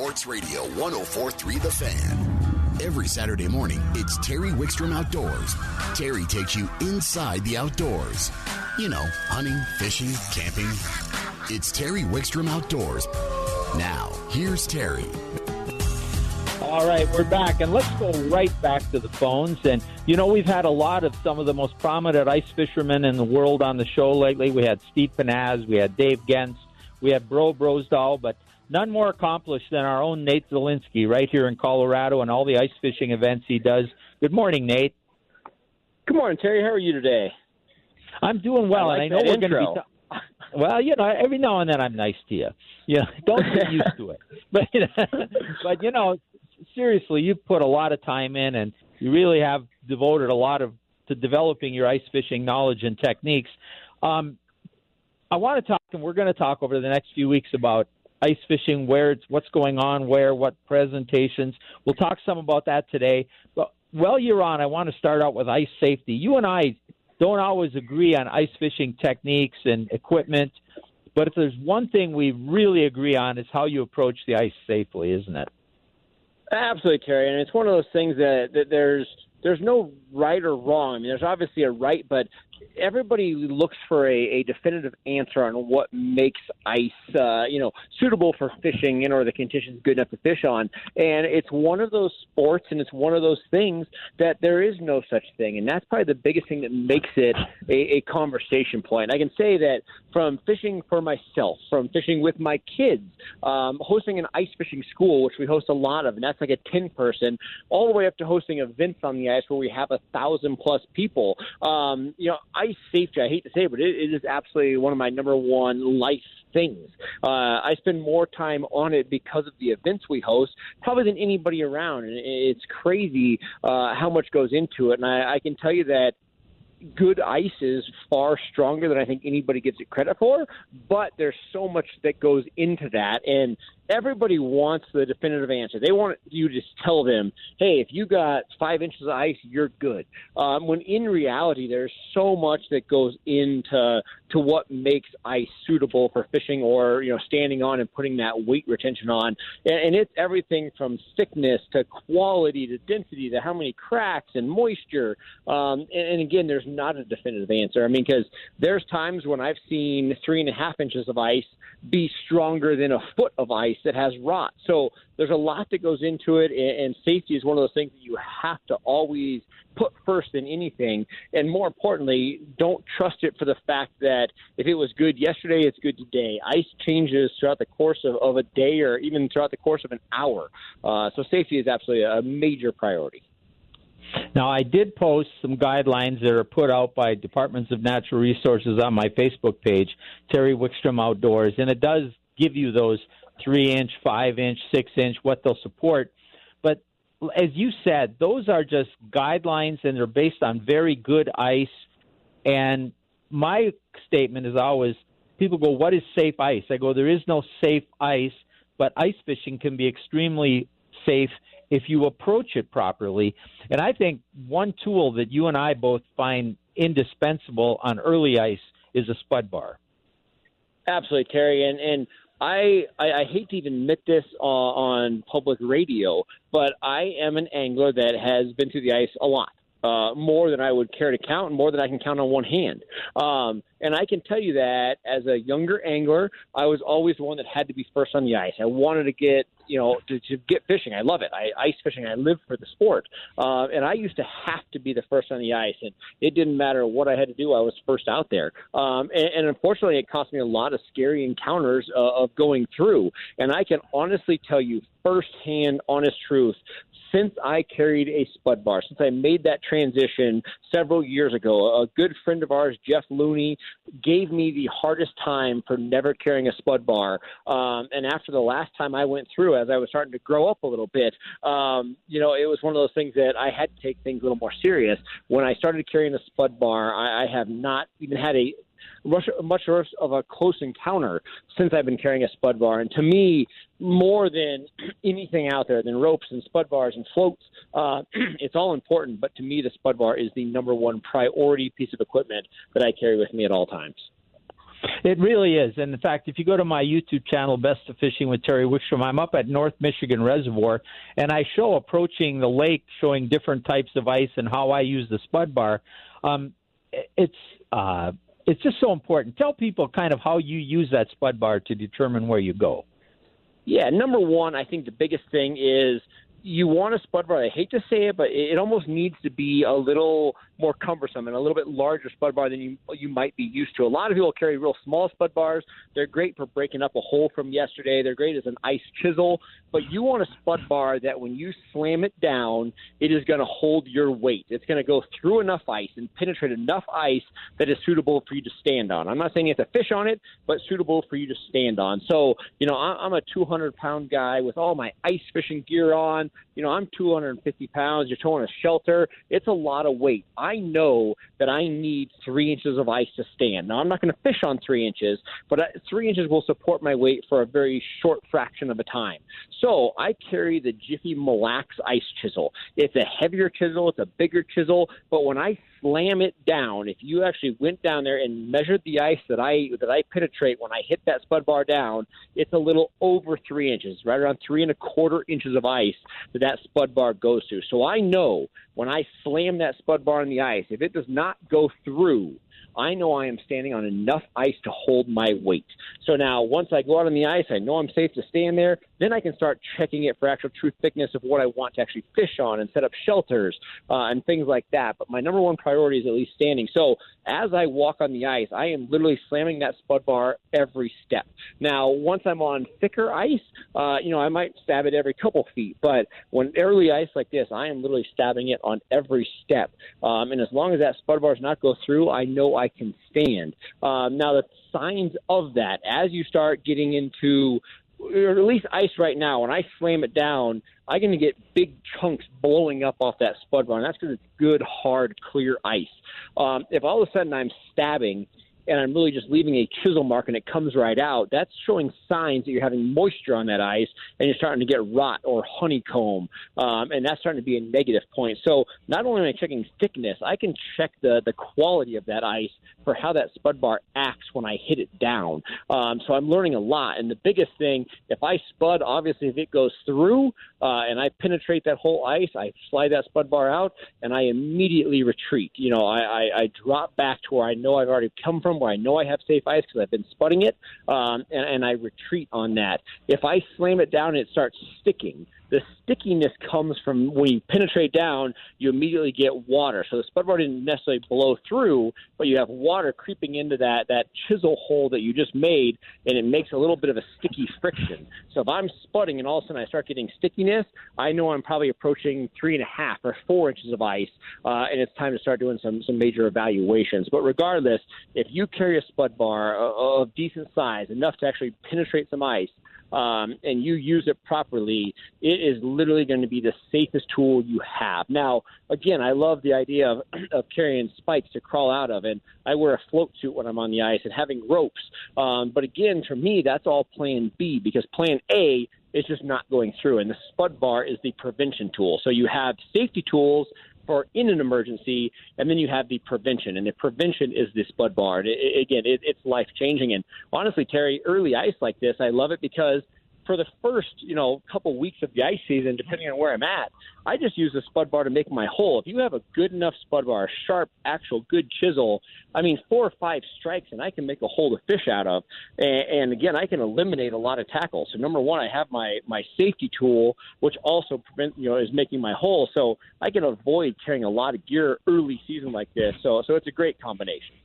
Sports Radio 1043 The Fan. Every Saturday morning, it's Terry Wickstrom Outdoors. Terry takes you inside the outdoors. You know, hunting, fishing, camping. It's Terry Wickstrom Outdoors. Now, here's Terry. All right, we're back, and let's go right back to the phones. And you know, we've had a lot of some of the most prominent ice fishermen in the world on the show lately. We had Steve Pennaz, we had Dave Genz, we had Bro Brosdahl, but none more accomplished than our own Nate Zelinsky right here in Colorado and all the ice fishing events he does. Good morning, Nate. Good morning, Terry. How are you today? I'm doing well, I like and I know we're going to be. Ta- well, you know, every now and then I'm nice to you. Yeah, don't get used to it. But but you know, seriously, you've put a lot of time in, and you really have devoted a lot of to developing your ice fishing knowledge and techniques. Um, I want to talk, and we're going to talk over the next few weeks about ice fishing, where it's what's going on, where, what presentations. We'll talk some about that today. But while you're on, I want to start out with ice safety. You and I don't always agree on ice fishing techniques and equipment, but if there's one thing we really agree on, is how you approach the ice safely, isn't it? Absolutely, Terry. And it's one of those things that, that there's there's no right or wrong. I mean, there's obviously a right, but everybody looks for a, a definitive answer on what makes ice, uh, you know, suitable for fishing in or the conditions good enough to fish on. And it's one of those sports, and it's one of those things that there is no such thing. And that's probably the biggest thing that makes it a, a conversation point. I can say that from fishing for myself, from fishing with my kids, um, hosting an ice fishing school, which we host a lot of, and that's like a 10 person, all the way up to hosting events on the ice where we have a thousand plus people. Um, you know, ice safety, I hate to say it, but it, it is absolutely one of my number one life things. Uh, I spend more time on it because of the events we host, probably than anybody around. And it's crazy uh, how much goes into it. And I, I can tell you that good ice is far stronger than I think anybody gives it credit for, but there's so much that goes into that and everybody wants the definitive answer. They want you to tell them, hey, if you got five inches of ice, you're good. Um, when in reality, there's so much that goes into to what makes ice suitable for fishing or you know standing on and putting that weight retention on, and, and it's everything from thickness to quality to density to how many cracks and moisture. Um, and, and again, there's not a definitive answer. I mean, because there's times when I've seen three and a half inches of ice be stronger than a foot of ice that has rot. So there's a lot that goes into it, and, safety is one of those things that you have to always put first in anything. And more importantly, don't trust it for the fact that if it was good yesterday, it's good today. Ice changes throughout the course of, of a day or even throughout the course of an hour. Uh, so safety is absolutely a major priority. Now, I did post some guidelines that are put out by Departments of Natural Resources on my Facebook page, Terry Wickstrom Outdoors, and it does give you those three inch, five inch, six inch, what they'll support. But as you said, those are just guidelines and they're based on very good ice. And my statement is always people go, What is safe ice? I go, There is no safe ice, but ice fishing can be extremely safe if you approach it properly. And I think one tool that you and I both find indispensable on early ice is a spud bar. Absolutely, Terry. And, and I, I, I hate to even admit this uh, on public radio, but I am an angler that has been to the ice a lot. Uh, more than I would care to count, and more than I can count on one hand. Um, and I can tell you that as a younger angler, I was always the one that had to be first on the ice. I wanted to get, you know, to, to get fishing. I love it. I ice fishing. I live for the sport. Uh, and I used to have to be the first on the ice, and it didn't matter what I had to do. I was first out there. Um, and, and unfortunately, it cost me a lot of scary encounters uh, of going through. And I can honestly tell you, firsthand, honest truth, since I carried a spud bar, since I made that transition several years ago, a good friend of ours, Jeff Looney, gave me the hardest time for never carrying a spud bar. Um, and after the last time I went through, as I was starting to grow up a little bit, um, you know, it was one of those things that I had to take things a little more serious. When I started carrying a spud bar, I, I have not even had a much worse of a close encounter since I've been carrying a spud bar. And to me, more than anything out there, than ropes and spud bars and floats, uh, it's all important. But to me, the spud bar is the number one priority piece of equipment that I carry with me at all times. It really is. And in fact, if you go to my YouTube channel, Best of Fishing with Terry Wickstrom, I'm up at North Michigan Reservoir, and I show approaching the lake, showing different types of ice and how I use the spud bar. Um, it's uh, it's just so important. Tell people kind of how you use that spud bar to determine where you go. Yeah, number one, I think the biggest thing is you want a spud bar. I hate to say it, but it almost needs to be a little more cumbersome and a little bit larger spud bar than you you might be used to. A lot of people carry real small spud bars. They're great for breaking up a hole from yesterday. They're great as an ice chisel, but you want a spud bar that when you slam it down, it is going to hold your weight. It's going to go through enough ice and penetrate enough ice that is suitable for you to stand on. I'm not saying you have to fish on it, but suitable for you to stand on. So, you know, I'm a 200 pound guy with all my ice fishing gear on. You know, I'm 250 pounds. You're towing a shelter. It's a lot of weight. I know that I need three inches of ice to stand. Now, I'm not going to fish on three inches, but three inches will support my weight for a very short fraction of a time. So I carry the Jiffy Mille Lacs ice chisel. It's a heavier chisel, it's a bigger chisel, but when I slam it down, if you actually went down there and measured the ice that I that I penetrate when I hit that spud bar down, it's a little over three inches, right around three and a quarter inches of ice that that spud bar goes through. So I know when I slam that spud bar in the ice, if it does not go through I know I am standing on enough ice to hold my weight. So now, once I go out on the ice, I know I'm safe to stand there. Then I can start checking it for actual true thickness of what I want to actually fish on and set up shelters uh, and things like that. But my number one priority is at least standing. So as I walk on the ice, I am literally slamming that spud bar every step. Now, once I'm on thicker ice, uh, you know, I might stab it every couple feet. But when early ice like this, I am literally stabbing it on every step. Um, and as long as that spud bar does not go through, I know I can stand. Um, now, the signs of that, as you start getting into or at least ice right now, when I slam it down, I'm going to get big chunks blowing up off that spud. And that's because it's good, hard, clear ice. Um, if all of a sudden I'm stabbing and I'm really just leaving a chisel mark and it comes right out, that's showing signs that you're having moisture on that ice and you're starting to get rot or honeycomb, um, and that's starting to be a negative point. So not only am I checking thickness, I can check the the quality of that ice for how that spud bar acts when I hit it down. Um, so I'm learning a lot. And the biggest thing, if I spud, obviously if it goes through uh, and I penetrate that whole ice, I slide that spud bar out and I immediately retreat. You know, I, I, I drop back to where I know I've already come from, where I know I have safe ice because I've been spudding it, um, and, and I retreat on that. If I slam it down and it starts sticking, the stickiness comes from when you penetrate down, you immediately get water. So the spud bar didn't necessarily blow through, but you have water creeping into that that chisel hole that you just made, and it makes a little bit of a sticky friction. So if I'm spudding and all of a sudden I start getting stickiness, I know I'm probably approaching three and a half or four inches of ice, uh, and it's time to start doing some some major evaluations. But regardless, if you carry a spud bar of decent size, enough to actually penetrate some ice, um, and you use it properly, it is literally going to be the safest tool you have. Now, again, I love the idea of, of carrying spikes to crawl out of, and I wear a float suit when I'm on the ice and having ropes. Um, but again, for me, that's all plan B because plan A is just not going through, and the spud bar is the prevention tool. So you have safety tools for in an emergency, and then you have the prevention, and the prevention is this spud bar. It, it, again, it, it's life changing. And honestly, Terry, early ice like this, I love it because – for the first, you know, couple weeks of the ice season, depending on where I'm at, I just use a spud bar to make my hole. If you have a good enough spud bar, a sharp, actual good chisel, I mean, four or five strikes, and I can make a hole to fish out of. And, and again, I can eliminate a lot of tackle. So number one, I have my my safety tool, which also prevent, you know, is making my hole. So I can avoid carrying a lot of gear early season like this. So so it's a great combination.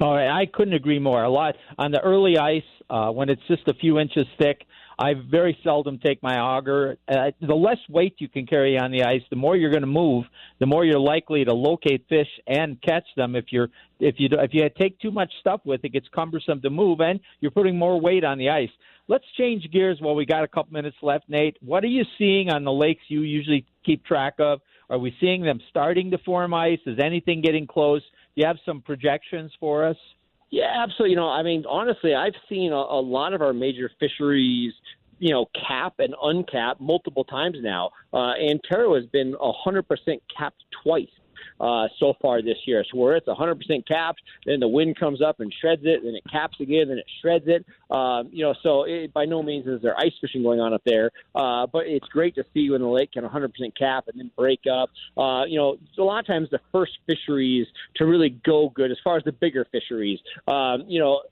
All right, I couldn't agree more. A lot on the early ice uh, when it's just a few inches thick. I very seldom take my auger. Uh, the less weight you can carry on the ice, the more you're going to move, the more you're likely to locate fish and catch them. If you're if you if you take too much stuff with, it gets cumbersome to move, and you're putting more weight on the ice. Let's change gears while we got a couple minutes left, Nate. What are you seeing on the lakes you usually keep track of? Are we seeing them starting to form ice? Is anything getting close? Do you have some projections for us? Yeah, absolutely. You know, I mean, honestly, I've seen a, a lot of our major fisheries you know, cap and uncap multiple times now. Uh, Antero has been 100% capped twice. Uh, so far this year. So where it's 100% capped, then the wind comes up and shreds it, then it caps again, then it shreds it. Um, you know, so it, by no means is there ice fishing going on up there, uh, but it's great to see when the lake can 100% cap and then break up. Uh, you know, a lot of times the first fisheries to really go good, as far as the bigger fisheries, um, you know,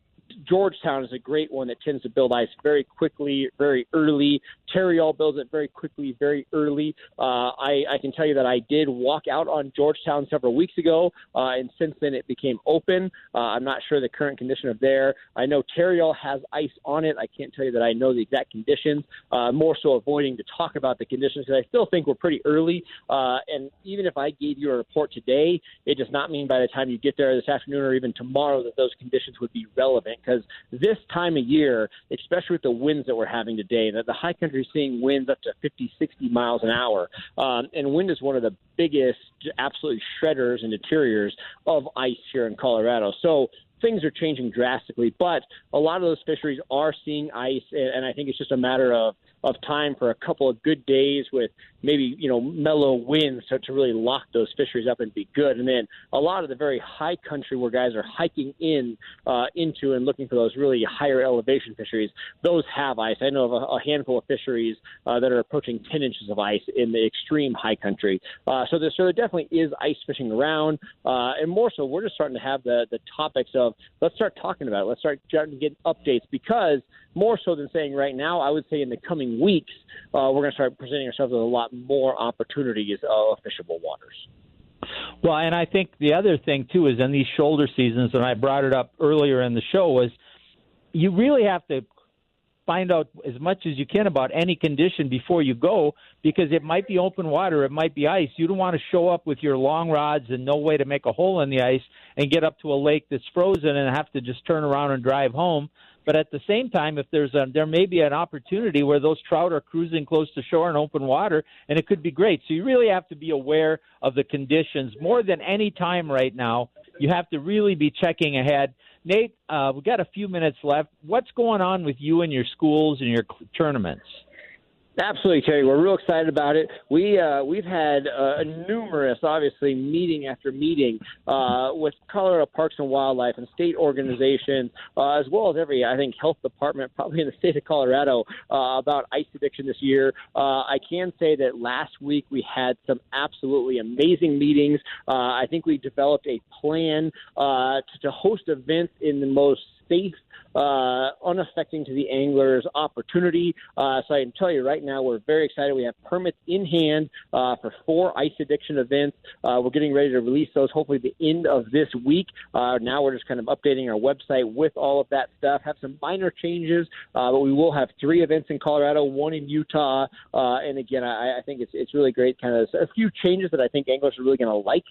Georgetown is a great one that tends to build ice very quickly, very early. Tarryall builds it very quickly, very early. Uh, I, I can tell you that I did walk out on Georgetown several weeks ago, uh, and since then it became open. Uh, I'm not sure the current condition of there. I know Tarryall has ice on it. I can't tell you that I know the exact conditions. Uh, more so avoiding to talk about the conditions because I still think we're pretty early. Uh, and even if I gave you a report today, it does not mean by the time you get there this afternoon or even tomorrow that those conditions would be relevant because this time of year, especially with the winds that we're having today, that the high country is seeing winds up to 50, 60 miles an hour. Um, and wind is one of the biggest, absolute shredders and deteriors of ice here in Colorado. So things are changing drastically, but a lot of those fisheries are seeing ice, and I think it's just a matter of of time for a couple of good days with maybe you know mellow winds to, to really lock those fisheries up and be good. And then a lot of the very high country where guys are hiking in uh, into and looking for those really higher elevation fisheries, those have ice. I know of a, a handful of fisheries uh, that are approaching 10 inches of ice in the extreme high country. Uh, so, there, so there definitely is ice fishing around, uh, and more so, we're just starting to have the the topics of let's start talking about it. Let's start starting to get updates because more so than saying right now, I would say in the coming weeks, uh, we're going to start presenting ourselves with a lot more opportunities of uh, fishable waters. Well, and I think the other thing too is in these shoulder seasons, and I brought it up earlier in the show, was you really have to find out as much as you can about any condition before you go because it might be open water, it might be ice. You don't want to show up with your long rods and no way to make a hole in the ice and get up to a lake that's frozen and have to just turn around and drive home. But at the same time, if there's a, there may be an opportunity where those trout are cruising close to shore in open water, and it could be great. So you really have to be aware of the conditions more than any time right now. You have to really be checking ahead. Nate, uh, we've got a few minutes left. What's going on with you and your schools and your tournaments? Absolutely, Terry. We're real excited about it. We uh, we've had uh, numerous, obviously, meeting after meeting uh, with Colorado Parks and Wildlife and state organizations, uh, as well as every, I think, health department, probably in the state of Colorado, uh, about ice addiction this year. Uh, I can say that last week we had some absolutely amazing meetings. I think we developed a plan to, to host events in the most safe uh, unaffecting to the angler's opportunity. Uh, so I can tell you right now, we're very excited. We have permits in hand uh, for four ice addiction events. Uh, we're getting ready to release those hopefully the end of this week. Uh, now we're just kind of updating our website with all of that stuff. Have some minor changes, uh, but we will have three events in Colorado, one in Utah, and again, I, I think it's it's really great. Kind of a few changes that I think anglers are really going to like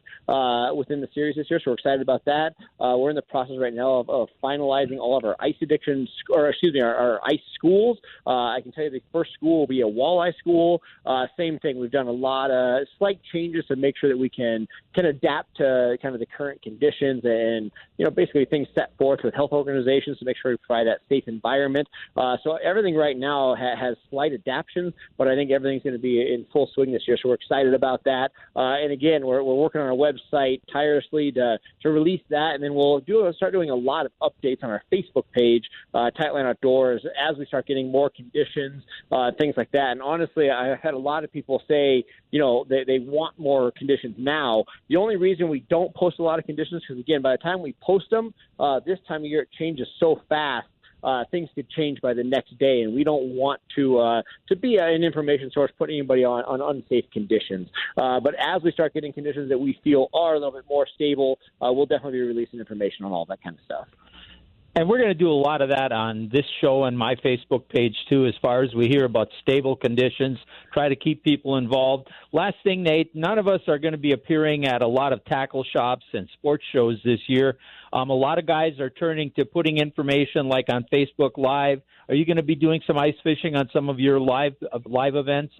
within the series this year. So we're excited about that. We're in the process right now of, of finalizing all of our ice addiction, or excuse me, our, our ice schools. Uh, I can tell you the first school will be a walleye school. Uh, same thing. We've done a lot of slight changes to make sure that we can can adapt to kind of the current conditions and you know basically things set forth with health organizations to make sure we provide that safe environment. Uh, so everything right now ha- has slight adaptations, but I think everything's going to be in full swing this year. So we're excited about that. Uh, and again, we're, we're working on our website tirelessly to to release that, and then we'll do start doing a lot of updates on our Facebook page, uh, Tightline Outdoors, as we start getting more conditions, uh, things like that. And honestly, I had a lot of people say, you know, they, they want more conditions now. The only reason we don't post a lot of conditions because again, by the time we post them, uh, this time of year it changes so fast. Uh, things could change by the next day, and we don't want to uh, to be an information source putting anybody on, on unsafe conditions. Uh, but as we start getting conditions that we feel are a little bit more stable, uh, we'll definitely be releasing information on all that kind of stuff. And we're going to do a lot of that on this show and my Facebook page too, as far as we hear about stable conditions, try to keep people involved. Last thing, Nate, none of us are going to be appearing at a lot of tackle shops and sports shows this year. Um, a lot of guys are turning to putting information like on Facebook Live. Are you going to be doing some ice fishing on some of your live uh, live events?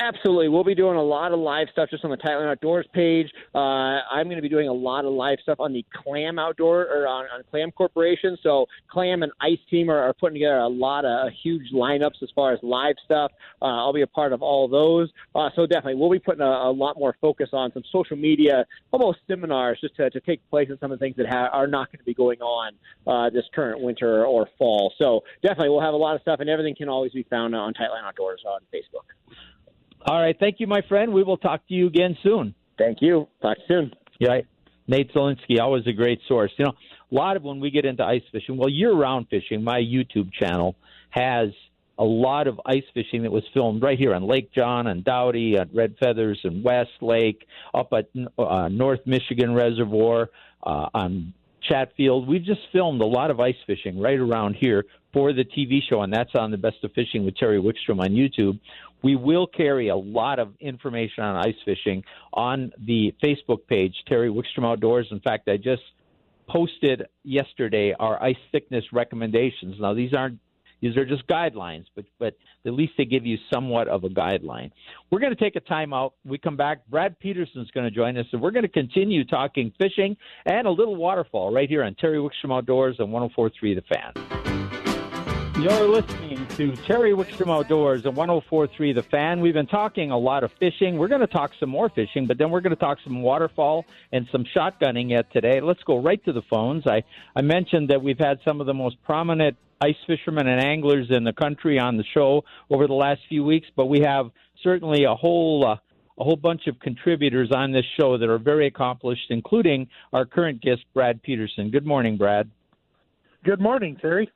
Absolutely. We'll be doing a lot of live stuff just on the Tightline Outdoors page. Uh, I'm going to be doing a lot of live stuff on the Clam Outdoor or on, on Clam Corporation. So Clam and Ice Team are, are putting together a lot of huge lineups as far as live stuff. Uh, I'll be a part of all those. Uh, so definitely, we'll be putting a, a, lot more focus on some social media, almost seminars, just to, to take place in some of the things that ha- are not going to be going on uh, this current winter or fall. So definitely, we'll have a lot of stuff, and everything can always be found on Tightline Outdoors on Facebook. All right. Thank you, my friend. We will talk to you again soon. Thank you. Talk soon. Yeah. Nate Zelinsky, always a great source. You know, a lot of when we get into ice fishing, well, year round fishing, my YouTube channel has a lot of ice fishing that was filmed right here on Lake John and Dowdy, at Red Feathers and West Lake, up at uh, North Michigan Reservoir, uh, on Chatfield. We've just filmed a lot of ice fishing right around here for the TV show, and that's on the Best of Fishing with Terry Wickstrom on YouTube. We will carry a lot of information on ice fishing on the Facebook page, Terry Wickstrom Outdoors. In fact, I just posted yesterday our ice thickness recommendations. Now, these aren't these are just guidelines, but but at least they give you somewhat of a guideline. We're going to take a time out. We come back. Brad Peterson's going to join us, and we're going to continue talking fishing and a little waterfowl right here on Terry Wickstrom Outdoors and 104.3 The Fan. You're listening to Terry Wickstrom Outdoors and 104.3 The Fan. We've been talking a lot of fishing. We're going to talk some more fishing, but then we're going to talk some waterfowl and some shotgunning yet today. Let's go right to the phones. I, I mentioned that we've had some of the most prominent ice fishermen and anglers in the country on the show over the last few weeks, but we have certainly a whole uh, a whole bunch of contributors on this show that are very accomplished, including our current guest, Brad Peterson. Good morning, Brad. Good morning, Terry.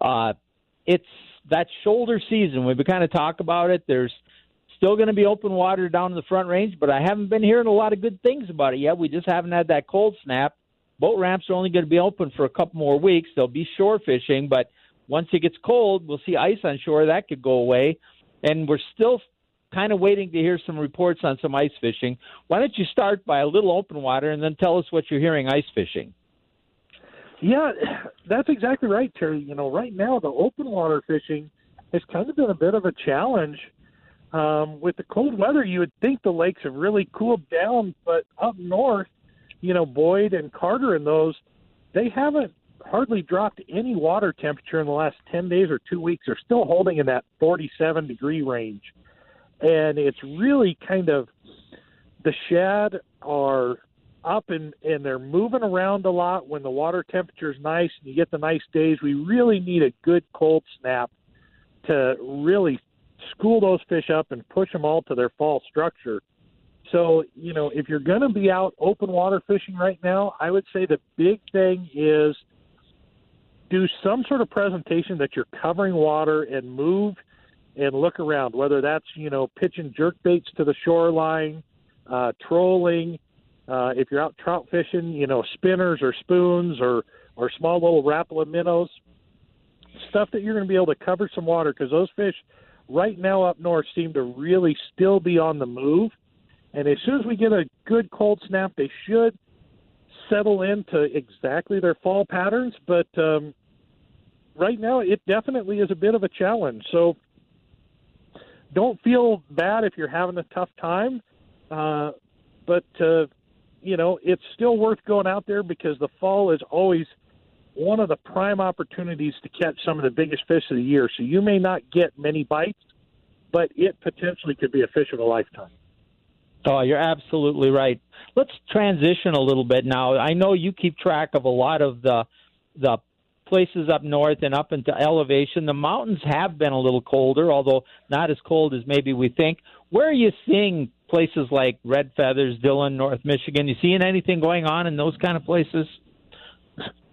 Uh, it's that shoulder season. We've been kind of talk about it. There's still going to be open water down in the Front Range, but I haven't been hearing a lot of good things about it yet. We just haven't had that cold snap boat ramps are only going to be open for a couple more weeks. They'll be shore fishing, but once it gets cold, we'll see ice on shore. That could go away. And we're still kind of waiting to hear some reports on some ice fishing. Why don't you start by a little open water and then tell us what you're hearing ice fishing? Yeah, that's exactly right, Terry. You know, right now the open water fishing has kind of been a bit of a challenge. Um, with the cold weather, you would think the lakes have really cooled down, but up north, you know, Boyd and Carter and those, they haven't hardly dropped any water temperature in the last 10 days or two weeks. They're still holding in that 47 degree range. And it's really kind of the shad are up and, and they're moving around a lot when the water temperature is nice and you get the nice days. We really need a good cold snap to really school those fish up and push them all to their fall structure. So, you know, if you're going to be out open water fishing right now, I would say the big thing is do some sort of presentation that you're covering water and move and look around, whether that's, you know, pitching jerk baits to the shoreline, uh, trolling, uh, if you're out trout fishing, you know, spinners or spoons or, or small little Rapala minnows, stuff that you're going to be able to cover some water because those fish right now up north seem to really still be on the move – and as soon as we get a good cold snap, they should settle into exactly their fall patterns. But um, right now, it definitely is a bit of a challenge. So don't feel bad if you're having a tough time. Uh, but, uh, you know, it's still worth going out there because the fall is always one of the prime opportunities to catch some of the biggest fish of the year. So you may not get many bites, but it potentially could be a fish of a lifetime. Oh, you're absolutely right. Let's transition a little bit now. I know you keep track of a lot of the the places up north and up into elevation. The mountains have been a little colder, although not as cold as maybe we think. Where are you seeing places like Red Feathers, Dillon, North Michigan? You seeing anything going on in those kind of places?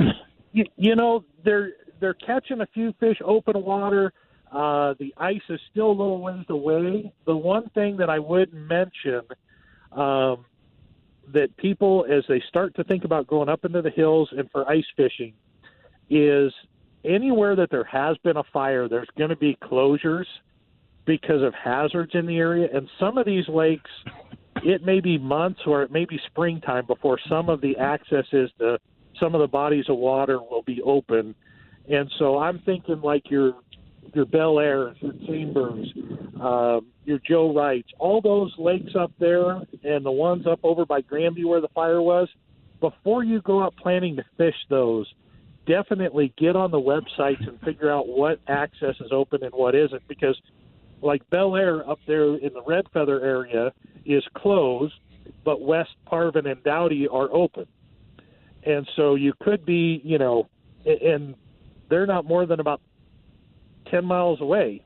you, you know, they're they're catching a few fish open water. Uh, the ice is still a little ways away. The one thing that I would mention um, that people, as they start to think about going up into the hills and for ice fishing, is anywhere that there has been a fire, there's going to be closures because of hazards in the area. And some of these lakes, it may be months or it may be springtime before some of the accesses to some of the bodies of water will be open. And so I'm thinking like your your Bellaire, your Chambers, um, your Joe Wrights, all those lakes up there, and the ones up over by Granby where the fire was. Before you go out planning to fish those, definitely get on the websites and figure out what access is open and what isn't, because like Bellaire up there in the Red Feather area is closed, but West Parvin and Dowdy are open. And so you could be, you know, and they're not more than about 10 miles away.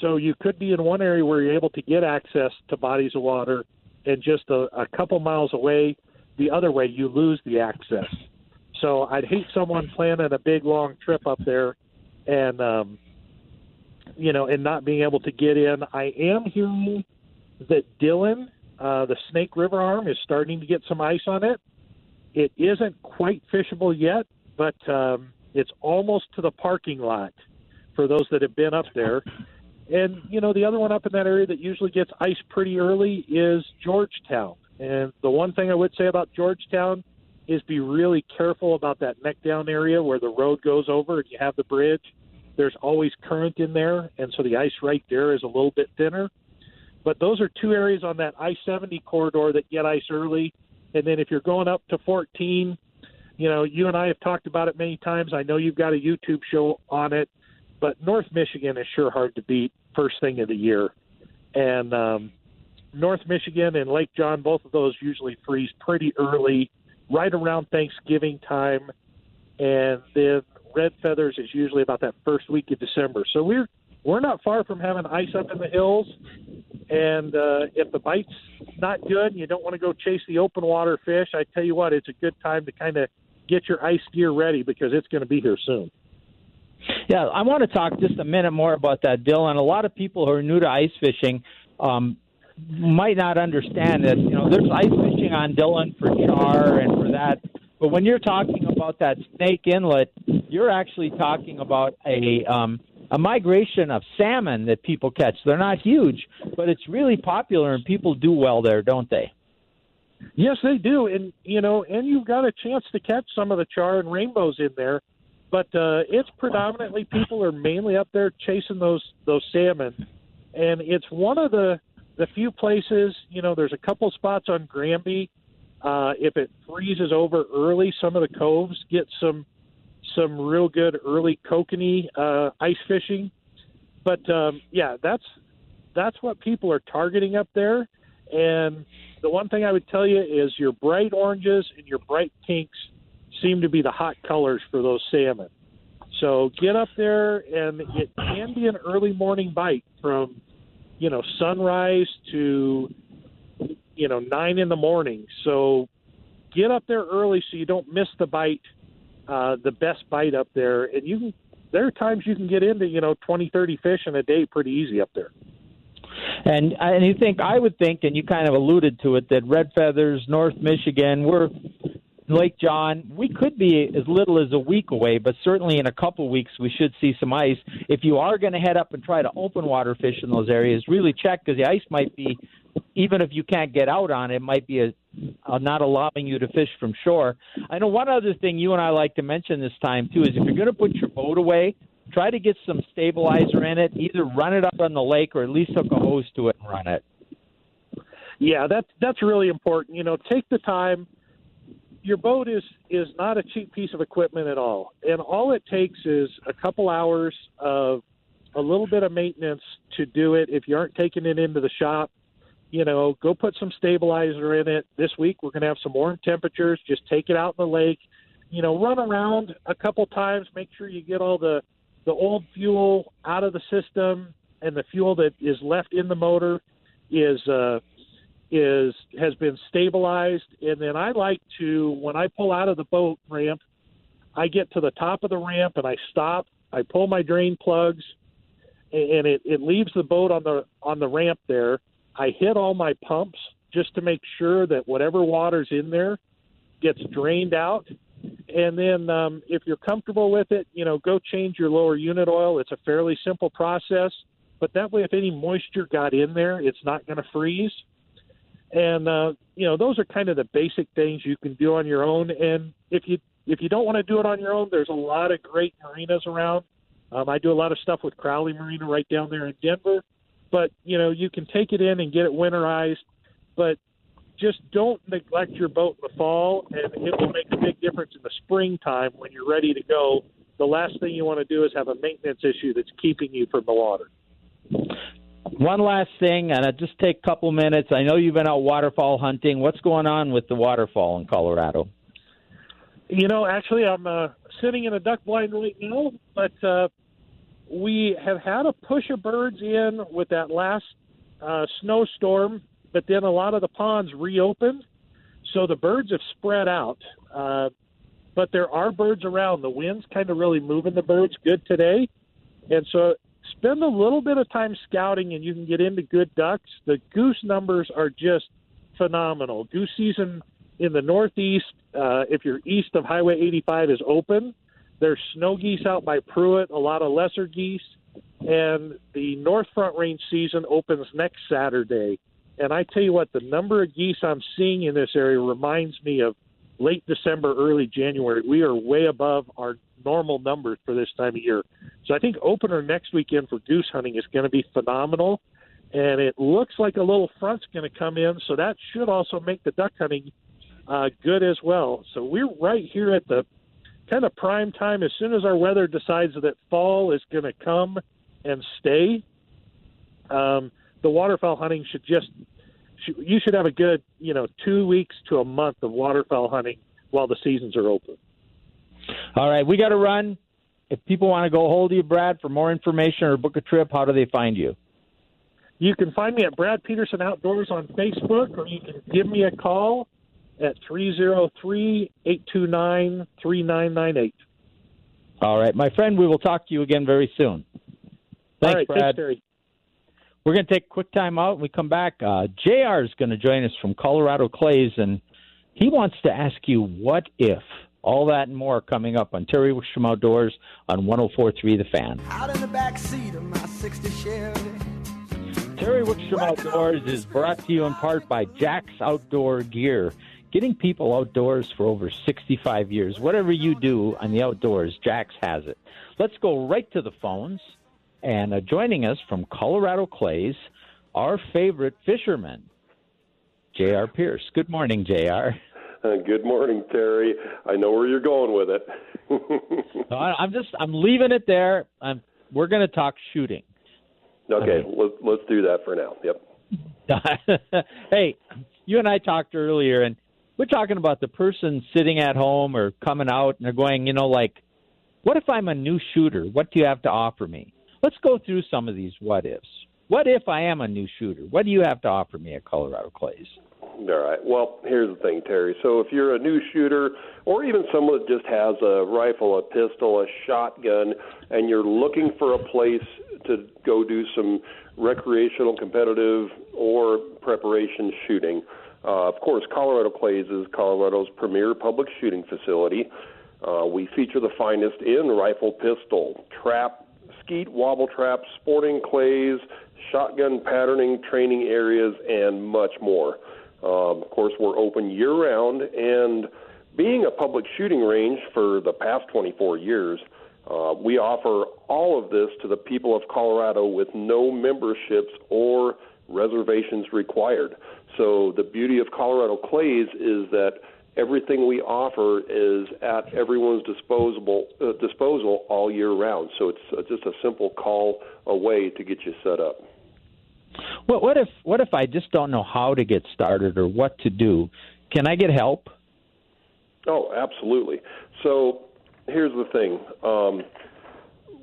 So you could be in one area where you're able to get access to bodies of water, and just a, a couple miles away, the other way, you lose the access. So I'd hate someone planning a big long trip up there and um, you know, and not being able to get in. I am hearing that Dillon, uh, the Snake River arm, is starting to get some ice on it. It isn't quite fishable yet, but um, it's almost to the parking lot for those that have been up there. And you know, the other one up in that area that usually gets ice pretty early is Georgetown. And the one thing I would say about Georgetown is be really careful about that neck down area where the road goes over and you have the bridge there's always current in there, and so the ice right there is a little bit thinner. But those are two areas on that I 70 corridor that get ice early. And then if you're going up to 14, you know, you and I have talked about it many times. I know you've got a YouTube show on it, but North Michigan is sure hard to beat first thing of the year. And um, North Michigan and Lake John, both of those usually freeze pretty early, right around Thanksgiving time. And then red feathers is usually about that first week of December. So we're we're not far from having ice up in the hills. And uh, if the bite's not good, and you don't want to go chase the open water fish. I tell you what, it's a good time to kind of get your ice gear ready because it's going to be here soon. Yeah, I want to talk just a minute more about that, Dillon. A lot of people who are new to ice fishing um, might not understand that. You know, there's ice fishing on Dillon for char and for that but when you're talking about that snake inlet, you're actually talking about a um, a migration of salmon that people catch. They're not huge, but it's really popular and people do well there, don't they? Yes, they do, and you know, and you've got a chance to catch some of the char and rainbows in there. But uh, it's predominantly people are mainly up there chasing those those salmon, and it's one of the the few places. You know, there's a couple spots on Granby uh, if it freezes over early, some of the coves get some some real good early kokanee uh, ice fishing. But um, yeah, that's that's what people are targeting up there. And the one thing I would tell you is your bright oranges and your bright pinks seem to be the hot colors for those salmon. So get up there, and it can be an early morning bite from you know sunrise to you know nine in the morning. So get up there early so you don't miss the bite, uh, the best bite up there. And you can there are times you can get into you know twenty thirty fish in a day pretty easy up there. And and you think I would think, and you kind of alluded to it, that red feathers, North Michigan, we're Lake John, we could be as little as a week away, but certainly in a couple weeks we should see some ice. If you are going to head up and try to open water fish in those areas, really check because the ice might be even if you can't get out on it, might be a, a not allowing you to fish from shore. I know one other thing you and I like to mention this time too is if you're going to put your boat away, try to get some stabilizer in it. Either run it up on the lake or at least hook a hose to it and run it. Yeah, that's that's really important. You know, take the time. Your boat is is not a cheap piece of equipment at all, and all it takes is a couple hours of a little bit of maintenance to do it. If you aren't taking it into the shop, you know, go put some stabilizer in it. This week we're going to have some warm temperatures. Just take it out in the lake. You know, run around a couple times. Make sure you get all the the old fuel out of the system, and the fuel that is left in the motor is uh, is has been stabilized. And then I like to when I pull out of the boat ramp, I get to the top of the ramp and I stop. I pull my drain plugs, and it, it leaves the boat on the on the ramp there I hit all my pumps just to make sure that whatever water's in there gets drained out. And then, um, if you're comfortable with it, you know, go change your lower unit oil. It's a fairly simple process, but that way, if any moisture got in there, it's not going to freeze. And uh, you know, those are kind of the basic things you can do on your own. And if you if you don't want to do it on your own, there's a lot of great marinas around. Um, I do a lot of stuff with Crowley Marina right down there in Denver but you know you can take it in and get it winterized, but just don't neglect your boat in the fall, and it will make a big difference in the springtime when you're ready to go. The last thing you want to do is have a maintenance issue that's keeping you from the water. One last thing, and I just take a couple minutes. I know you've been out waterfowl hunting. What's going on with the waterfowl in Colorado? You know, actually, I'm uh, sitting in a duck blind right now, but uh, we have had a push of birds in with that last uh, snowstorm, but then a lot of the ponds reopened, so the birds have spread out. Uh, but there are birds around. The wind's kind of really moving the birds good today, and so spend a little bit of time scouting, and you can get into good ducks. The goose numbers are just phenomenal. Goose season in the Northeast, uh, if you're east of Highway 85, is open. There's snow geese out by Prewitt, a lot of lesser geese, and the North Front Range season opens next Saturday. And I tell you what, the number of geese I'm seeing in this area reminds me of late December, early January. We are way above our normal numbers for this time of year. So I think opener next weekend for goose hunting is going to be phenomenal. And it looks like a little front's going to come in, so that should also make the duck hunting uh, good as well. So we're right here at the kind of prime time. As soon as our weather decides that fall is going to come and stay, um, the waterfowl hunting should just you should have a good you know two weeks to a month of waterfowl hunting while the seasons are open. All right, we got to run. If people want to go hold you, Brad, for more information or book a trip, how do they find you? You can find me at Brad Peterson Outdoors on Facebook, or you can give me a call at 303 829 3998. All right, my friend, we will talk to you again very soon. Thanks, All right, Brad. thanks, Terry. We're going to take a quick time out. When we come back, uh, JR is going to join us from Colorado Clays, and he wants to ask you what if. All that and more coming up on Terry Wickstrom Outdoors on 1043 The Fan. Out in the back seat of my 60 Chevy. Terry Wickstrom Outdoors is brought to you in part by Jack's Outdoor Gear. Getting people outdoors for over 65 years. Whatever you do on the outdoors, Jack's has it. Let's go right to the phones. And uh, joining us from Colorado Clays, our favorite fisherman, J.R. Pierce. Good morning, J.R. Uh, good morning, Terry. I know where you're going with it. No, I- I'm just I'm leaving it there. I'm, we're going to talk shooting. okay, Okay. let's let's do that for now. Yep. hey, you and I talked earlier, and we're talking about the person sitting at home or coming out, and they're going, you know, like, what if I'm a new shooter? What do you have to offer me? Let's go through some of these what ifs. What if I am a new shooter? What do you have to offer me at Colorado Clays? All right. Well, here's the thing, Terry. So if you're a new shooter, or even someone that just has a rifle, a pistol, a shotgun, and you're looking for a place to go do some recreational, competitive, or preparation shooting, uh, of course, Colorado Clays is Colorado's premier public shooting facility. Uh, we feature the finest in rifle, pistol, trap, skeet, wobble trap, sporting clays, shotgun patterning, training areas, and much more. Um, of course, we're open year round, and being a public shooting range for the past 24 years, uh, we offer all of this to the people of Colorado with no memberships or reservations required. So the beauty of Colorado Clays is that everything we offer is at everyone's disposable uh, disposal all year round. So it's uh, just a simple call away to get you set up. What, what if what if I just don't know how to get started or what to do? Can I get help? Oh, absolutely. So here's the thing. Um,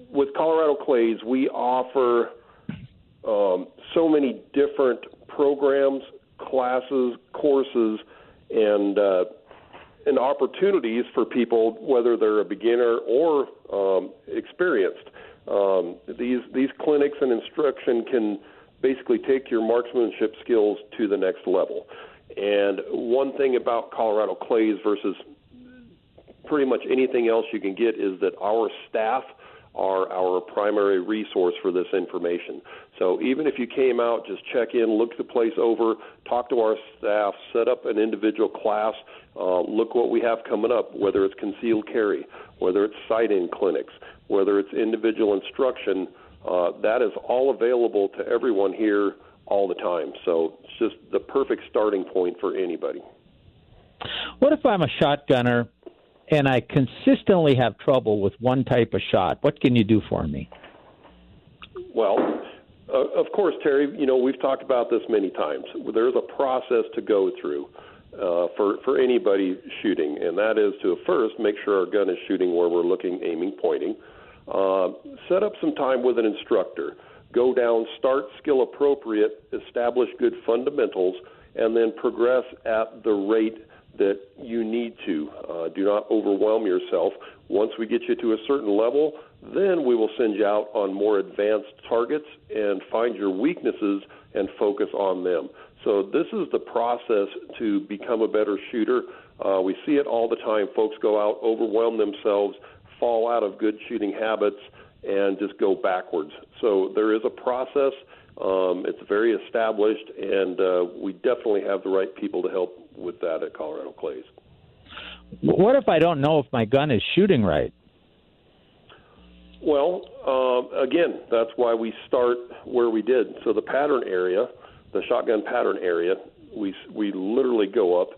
with Colorado Clays, we offer um, so many different programs, classes, courses, and uh, and opportunities for people, whether they're a beginner or um, experienced. Um, these these clinics and instruction can basically take your marksmanship skills to the next level. And one thing about Colorado Clays versus pretty much anything else you can get is that our staff are our primary resource for this information. So even if you came out, just check in, look the place over, talk to our staff, set up an individual class, uh, look what we have coming up, whether it's concealed carry, whether it's sight-in clinics, whether it's individual instruction. Uh, that is all available to everyone here all the time. So it's just the perfect starting point for anybody. What if I'm a shotgunner and I consistently have trouble with one type of shot? What can you do for me? Well, uh, of course, Terry, you know, we've talked about this many times. There's a process to go through. Uh, for for anybody shooting, and that is to first make sure our gun is shooting where we're looking, aiming, pointing. Uh, set up some time with an instructor. Go down, start skill appropriate, establish good fundamentals, and then progress at the rate that you need to. Uh, do not overwhelm yourself. Once we get you to a certain level, then we will send you out on more advanced targets and find your weaknesses and focus on them. So this is the process to become a better shooter. Uh, we see it all the time. Folks go out, overwhelm themselves, fall out of good shooting habits, and just go backwards. So there is a process. Um, it's very established, and uh, we definitely have the right people to help with that at Colorado Clays. What if I don't know if my gun is shooting right? Well, uh, again, that's why we start where we did. So the pattern area, the shotgun pattern area, we we literally go up,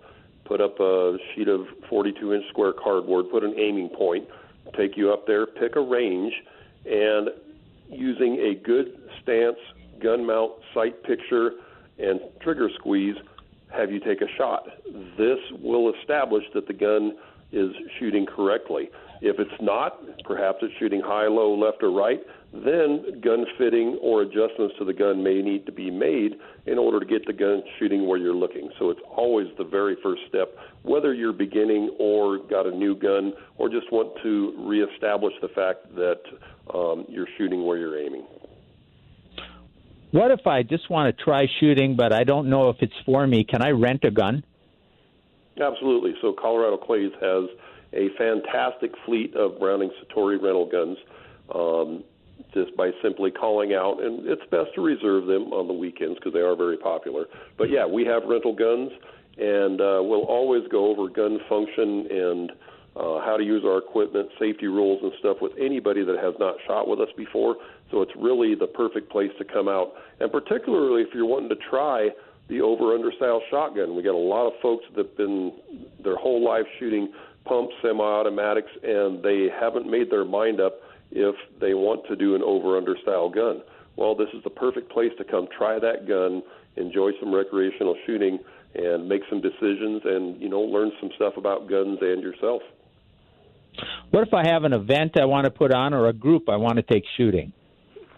put up a sheet of 42 inch square cardboard, put an aiming point, take you up there, pick a range, and using a good stance, gun mount, sight picture, and trigger squeeze, have you take a shot. This will establish that the gun is shooting correctly. If it's not, perhaps it's shooting high, low, left, or right, then gun fitting or adjustments to the gun may need to be made in order to get the gun shooting where you're looking. So it's always the very first step, whether you're beginning or got a new gun or just want to reestablish the fact that um, you're shooting where you're aiming. What if I just want to try shooting, but I don't know if it's for me? Can I rent a gun? Absolutely. So Colorado Clays has a fantastic fleet of Browning Citori rental guns. Um, just by simply calling out, and it's best to reserve them on the weekends because they are very popular. But yeah, we have rental guns, and uh, we'll always go over gun function and uh, how to use our equipment, safety rules, and stuff with anybody that has not shot with us before. So it's really the perfect place to come out, and particularly if you're wanting to try the over under style shotgun. We got a lot of folks that've been their whole life shooting pumps, semi automatics, and they haven't made their mind up if they want to do an over under style gun. Well, this is the perfect place to come try that gun, enjoy some recreational shooting, and make some decisions and, you know, learn some stuff about guns and yourself. What if I have an event I want to put on or a group I want to take shooting?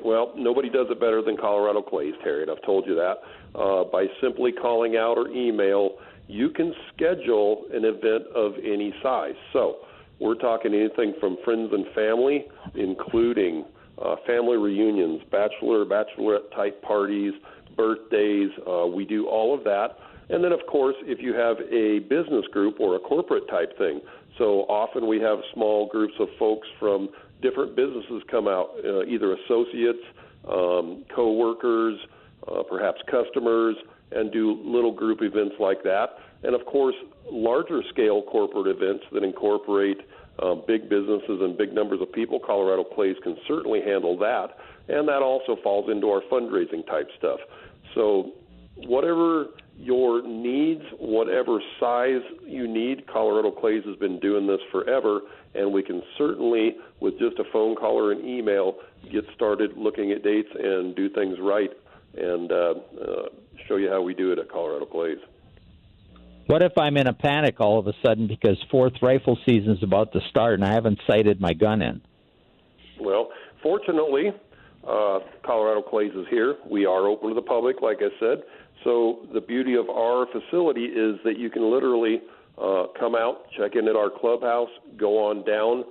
Well, nobody does it better than Colorado Clays, and I've told you that. Uh, by simply calling out or email, you can schedule an event of any size. So we're talking anything from friends and family, including uh, family reunions, bachelor, bachelorette type parties, birthdays. Uh, we do all of that. And then, of course, if you have a business group or a corporate type thing. So often we have small groups of folks from different businesses come out, uh, either associates, um, co workers, uh, perhaps customers, and do little group events like that. And of course, larger scale corporate events that incorporate um, big businesses and big numbers of people. Colorado Clays can certainly handle that. And that also falls into our fundraising type stuff. So, whatever your needs, whatever size you need, Colorado Clays has been doing this forever. And we can certainly, with just a phone call or an email, get started looking at dates and do things right and uh, uh, show you how we do it at Colorado Clays. What if I'm in a panic all of a sudden because fourth rifle season is about to start and I haven't sighted my gun in? Well, fortunately, uh, Colorado Clays is here. We are open to the public, like I said. So the beauty of our facility is that you can literally uh, come out, check in at our clubhouse, go on down,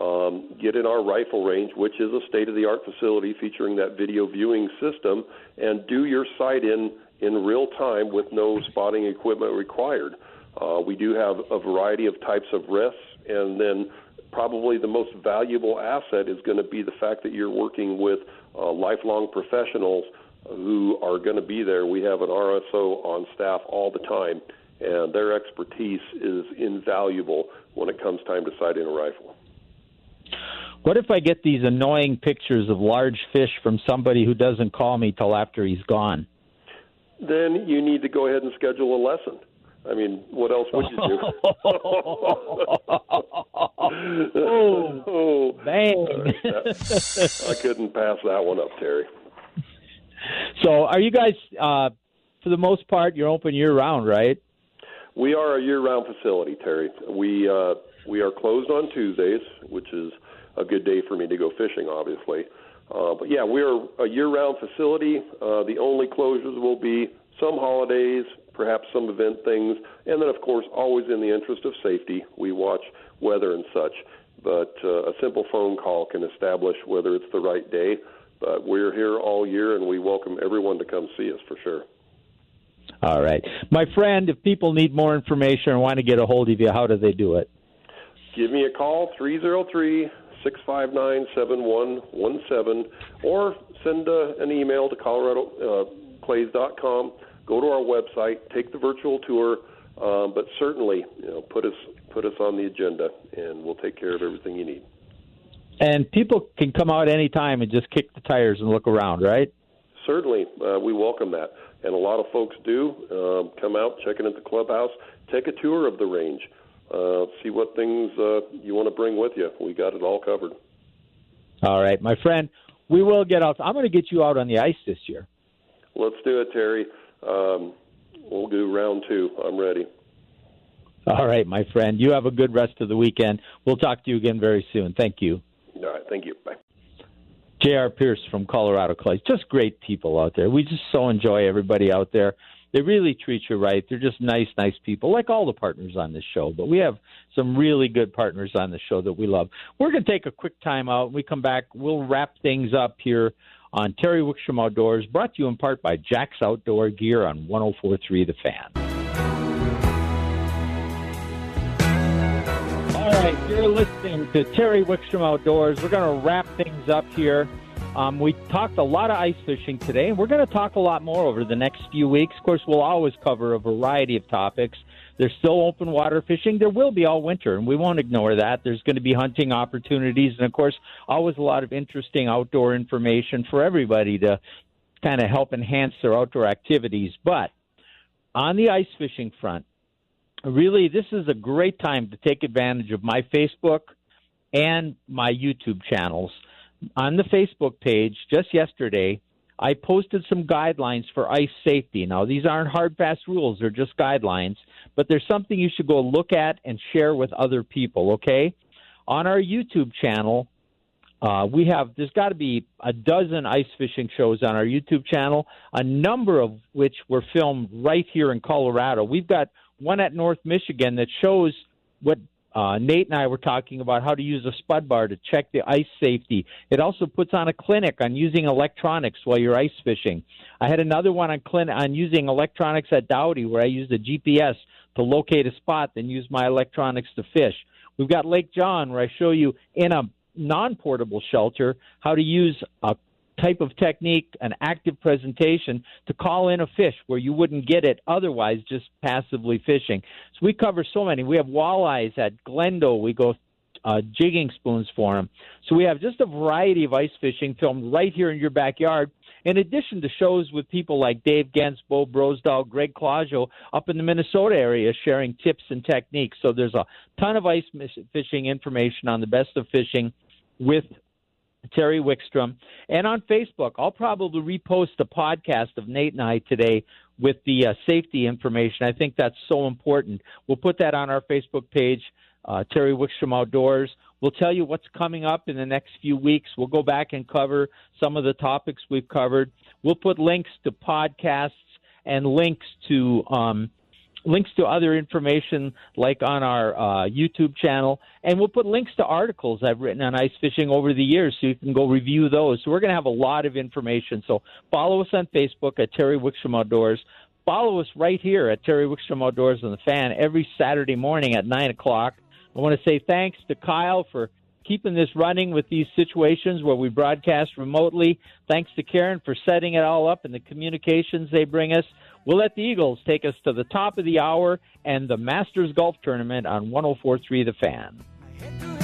um, get in our rifle range, which is a state of the art facility featuring that video viewing system, and do your sight in in real time with no spotting equipment required. Uh, we do have a variety of types of rests, and then probably the most valuable asset is going to be the fact that you're working with uh, lifelong professionals who are going to be there. We have an RSO on staff all the time, and their expertise is invaluable when it comes time to sight in a rifle. What if I get these annoying pictures of large fish from somebody who doesn't call me till after he's gone? Then you need to go ahead and schedule a lesson. I mean, what else would you do? oh, oh, bang. I couldn't pass that one up, Terry. So, are you guys, uh, for the most part, you're open year round, right? We are a year-round facility, Terry. We uh, we are closed on Tuesdays, which is a good day for me to go fishing, obviously. Uh, but yeah, we are a year-round facility. Uh, the only closures will be some holidays, perhaps some event things, and then of course, always in the interest of safety, we watch weather and such. But uh, a simple phone call can establish whether it's the right day. But we're here all year, and we welcome everyone to come see us for sure. All right, my friend. If people need more information or want to get a hold of you, how do they do it? Give me a call three zero three six five nine seven one one seven, or send uh, an email to coloradoclays.com. Go to our website, take the virtual tour, um, but certainly, you know, put us put us on the agenda, and we'll take care of everything you need. And people can come out anytime and just kick the tires and look around, right? Certainly, uh, we welcome that, and a lot of folks do um, come out, check in at the clubhouse, take a tour of the range, uh, see what things uh, you want to bring with you. We got it all covered. All right, my friend, we will get out. I'm going to get you out on the ice this year. Let's do it, Terry. Um, we'll do round two. I'm ready. All right, my friend. You have a good rest of the weekend. We'll talk to you again very soon. Thank you. All right. Thank you. Bye. J.R. Pierce from Colorado Clay. Just great people out there. We just so enjoy everybody out there. They really treat you right. They're just nice, nice people, like all the partners on this show. But we have some really good partners on the show that we love. We're going to take a quick time out. When we come back, we'll wrap things up here on Terry Wickstrom Outdoors, brought to you in part by Jack's Outdoor Gear on 1043 The Fan. Right, you're listening to Terry Wickstrom Outdoors. We're going to wrap things up here. Um, we talked a lot of ice fishing today, and we're going to talk a lot more over the next few weeks. Of course, we'll always cover a variety of topics. There's still open water fishing. There will be all winter, and we won't ignore that. There's going to be hunting opportunities, and of course, always a lot of interesting outdoor information for everybody to kind of help enhance their outdoor activities. But on the ice fishing front, really, this is a great time to take advantage of my Facebook and my YouTube channels. On the Facebook page, just yesterday, I posted some guidelines for ice safety. Now, these aren't hard, fast rules, they're just guidelines, but there's something you should go look at and share with other people, okay? On our YouTube channel, uh, we have, there's got to be a dozen ice fishing shows on our YouTube channel, a number of which were filmed right here in Colorado. We've got one at North Michigan that shows what uh, Nate and I were talking about how to use a spud bar to check the ice safety. It also puts on a clinic on using electronics while you're ice fishing. I had another one on clin- on using electronics at Dowdy where I used a GPS to locate a spot, then use my electronics to fish. We've got Lake John where I show you in a non-portable shelter how to use a type of technique, an active presentation to call in a fish where you wouldn't get it otherwise just passively fishing. So we cover so many. We have walleyes at Glendo. We go uh, jigging spoons for them. So we have just a variety of ice fishing filmed right here in your backyard. In addition to shows with people like Dave Genz, Bro Brosdahl, Greg Clusiau up in the Minnesota area sharing tips and techniques. So there's a ton of ice fishing information on the best of fishing with Terry Wickstrom. And on Facebook, I'll probably repost the podcast of Nate and I today with the uh, safety information. I think that's so important. We'll put that on our Facebook page, uh, Terry Wickstrom Outdoors. We'll tell you what's coming up in the next few weeks. We'll go back and cover some of the topics we've covered. We'll put links to podcasts and links to um, links to other information like on our uh, YouTube channel, and we'll put links to articles I've written on ice fishing over the years so you can go review those. So we're going to have a lot of information. So follow us on Facebook at Terry Wickstrom Outdoors. Follow us right here at Terry Wickstrom Outdoors on the Fan every Saturday morning at 9 o'clock. I want to say thanks to Kyle for keeping this running with these situations where we broadcast remotely. Thanks to Karen for setting it all up and the communications they bring us. We'll let the Eagles take us to the top of the hour and the Masters Golf Tournament on 1043 The Fan.